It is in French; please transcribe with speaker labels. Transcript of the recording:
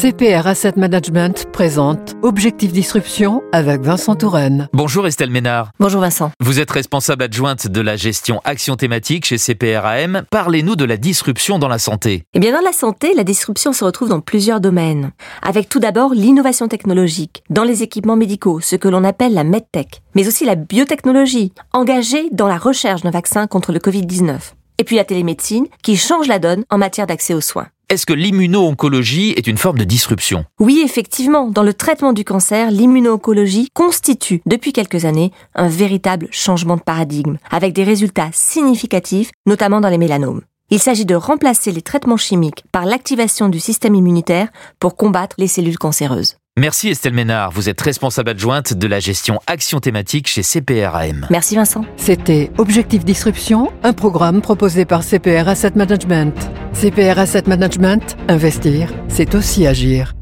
Speaker 1: CPR Asset Management présente Objectif Disruption avec Vincent Touraine.
Speaker 2: Bonjour Estelle Ménard.
Speaker 3: Bonjour Vincent.
Speaker 2: Vous êtes responsable adjointe de la gestion action thématique chez CPRAM. Parlez-nous de la disruption dans la santé.
Speaker 3: Eh bien, dans la santé, la disruption se retrouve dans plusieurs domaines. Avec tout d'abord l'innovation technologique dans les équipements médicaux, ce que l'on appelle la medtech, mais aussi la biotechnologie, engagée dans la recherche d'un vaccin contre le Covid-19. Et puis la télémédecine, qui change la donne en matière d'accès aux soins.
Speaker 2: Est-ce que l'immuno-oncologie est une forme de disruption?
Speaker 3: Oui, effectivement, dans le traitement du cancer, l'immuno-oncologie constitue depuis quelques années un véritable changement de paradigme, avec des résultats significatifs, notamment dans les mélanomes. Il s'agit de remplacer les traitements chimiques par l'activation du système immunitaire pour combattre les cellules cancéreuses.
Speaker 2: Merci Estelle Ménard, vous êtes responsable adjointe de la gestion action thématique chez CPRAM.
Speaker 3: Merci Vincent.
Speaker 1: C'était Objectif Disruption, un programme proposé par CPR Asset Management. CPR Asset Management, investir, c'est aussi agir.